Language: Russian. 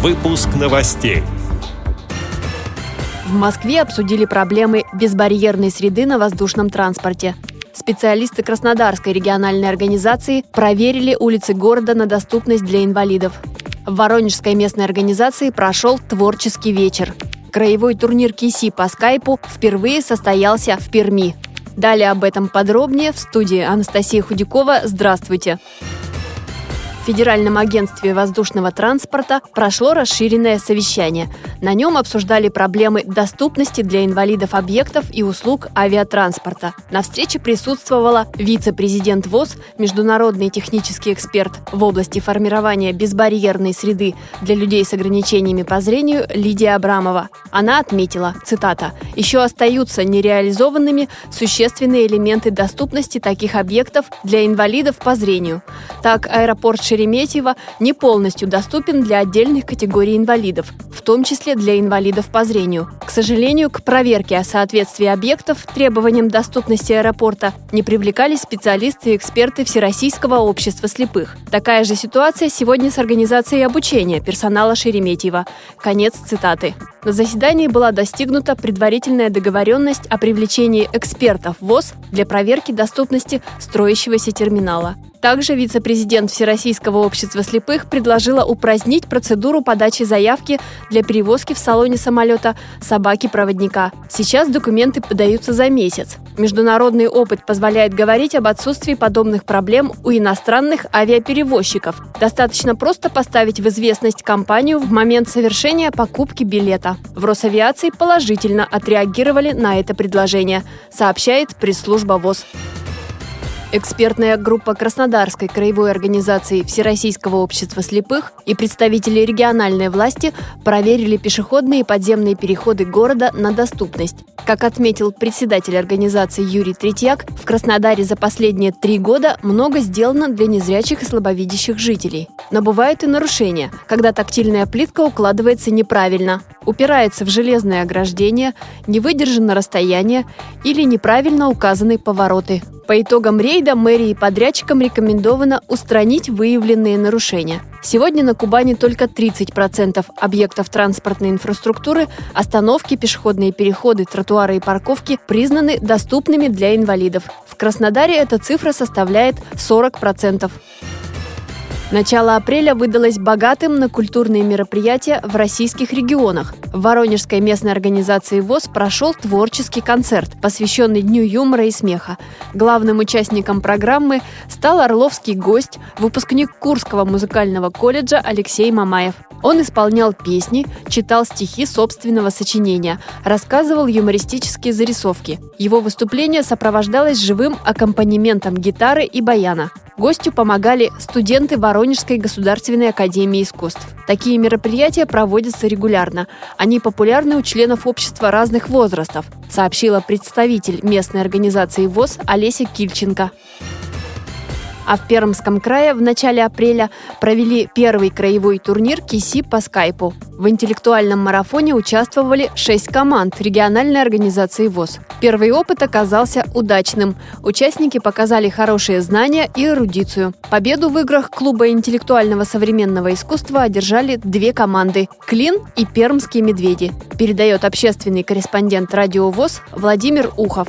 Выпуск новостей. В Москве обсудили проблемы безбарьерной среды на воздушном транспорте. Специалисты Краснодарской региональной организации проверили улицы города на доступность для инвалидов. В Воронежской местной организации прошел творческий вечер. Краевой турнир КИСИ по скайпу впервые состоялся в Перми. Далее об этом подробнее в студии Анастасия Худякова. Здравствуйте! Федеральном агентстве воздушного транспорта прошло расширенное совещание. На нем обсуждали проблемы доступности для инвалидов объектов и услуг авиатранспорта. На встрече присутствовала вице-президент ВОЗ, международный технический эксперт в области формирования безбарьерной среды для людей с ограничениями по зрению Лидия Абрамова. Она отметила, цитата, «Еще остаются нереализованными существенные элементы доступности таких объектов для инвалидов по зрению. Так, аэропорт Шереметьево не полностью доступен для отдельных категорий инвалидов, в том числе для инвалидов по зрению. К сожалению, к проверке о соответствии объектов требованиям доступности аэропорта не привлекались специалисты и эксперты Всероссийского общества слепых. Такая же ситуация сегодня с организацией обучения персонала Шереметьево. Конец цитаты. На заседании была достигнута предварительная договоренность о привлечении экспертов ВОЗ для проверки доступности строящегося терминала. Также вице-президент Всероссийского общества слепых предложила упразднить процедуру подачи заявки для перевозки в салоне самолета собаки-проводника. Сейчас документы подаются за месяц. Международный опыт позволяет говорить об отсутствии подобных проблем у иностранных авиаперевозчиков. Достаточно просто поставить в известность компанию в момент совершения покупки билета. В Росавиации положительно отреагировали на это предложение, сообщает пресс-служба ВОЗ. Экспертная группа Краснодарской краевой организации Всероссийского общества слепых и представители региональной власти проверили пешеходные и подземные переходы города на доступность. Как отметил председатель организации Юрий Третьяк, в Краснодаре за последние три года много сделано для незрячих и слабовидящих жителей. Но бывают и нарушения, когда тактильная плитка укладывается неправильно, упирается в железное ограждение, не выдержано расстояние или неправильно указаны повороты. По итогам рейда мэрии и подрядчикам рекомендовано устранить выявленные нарушения. Сегодня на Кубани только 30% объектов транспортной инфраструктуры, остановки, пешеходные переходы, тротуары и парковки признаны доступными для инвалидов. В Краснодаре эта цифра составляет 40%. Начало апреля выдалось богатым на культурные мероприятия в российских регионах. В Воронежской местной организации ВОЗ прошел творческий концерт, посвященный Дню юмора и смеха. Главным участником программы стал орловский гость, выпускник Курского музыкального колледжа Алексей Мамаев. Он исполнял песни, читал стихи собственного сочинения, рассказывал юмористические зарисовки. Его выступление сопровождалось живым аккомпанементом гитары и баяна. Гостю помогали студенты Воронежской государственной академии искусств. Такие мероприятия проводятся регулярно. Они популярны у членов общества разных возрастов, сообщила представитель местной организации ВОЗ Олеся Кильченко. А в Пермском крае в начале апреля провели первый краевой турнир КИСИ по скайпу. В интеллектуальном марафоне участвовали шесть команд региональной организации ВОЗ. Первый опыт оказался удачным. Участники показали хорошие знания и эрудицию. Победу в играх клуба интеллектуального современного искусства одержали две команды – «Клин» и «Пермские медведи», передает общественный корреспондент радио ВОЗ Владимир Ухов.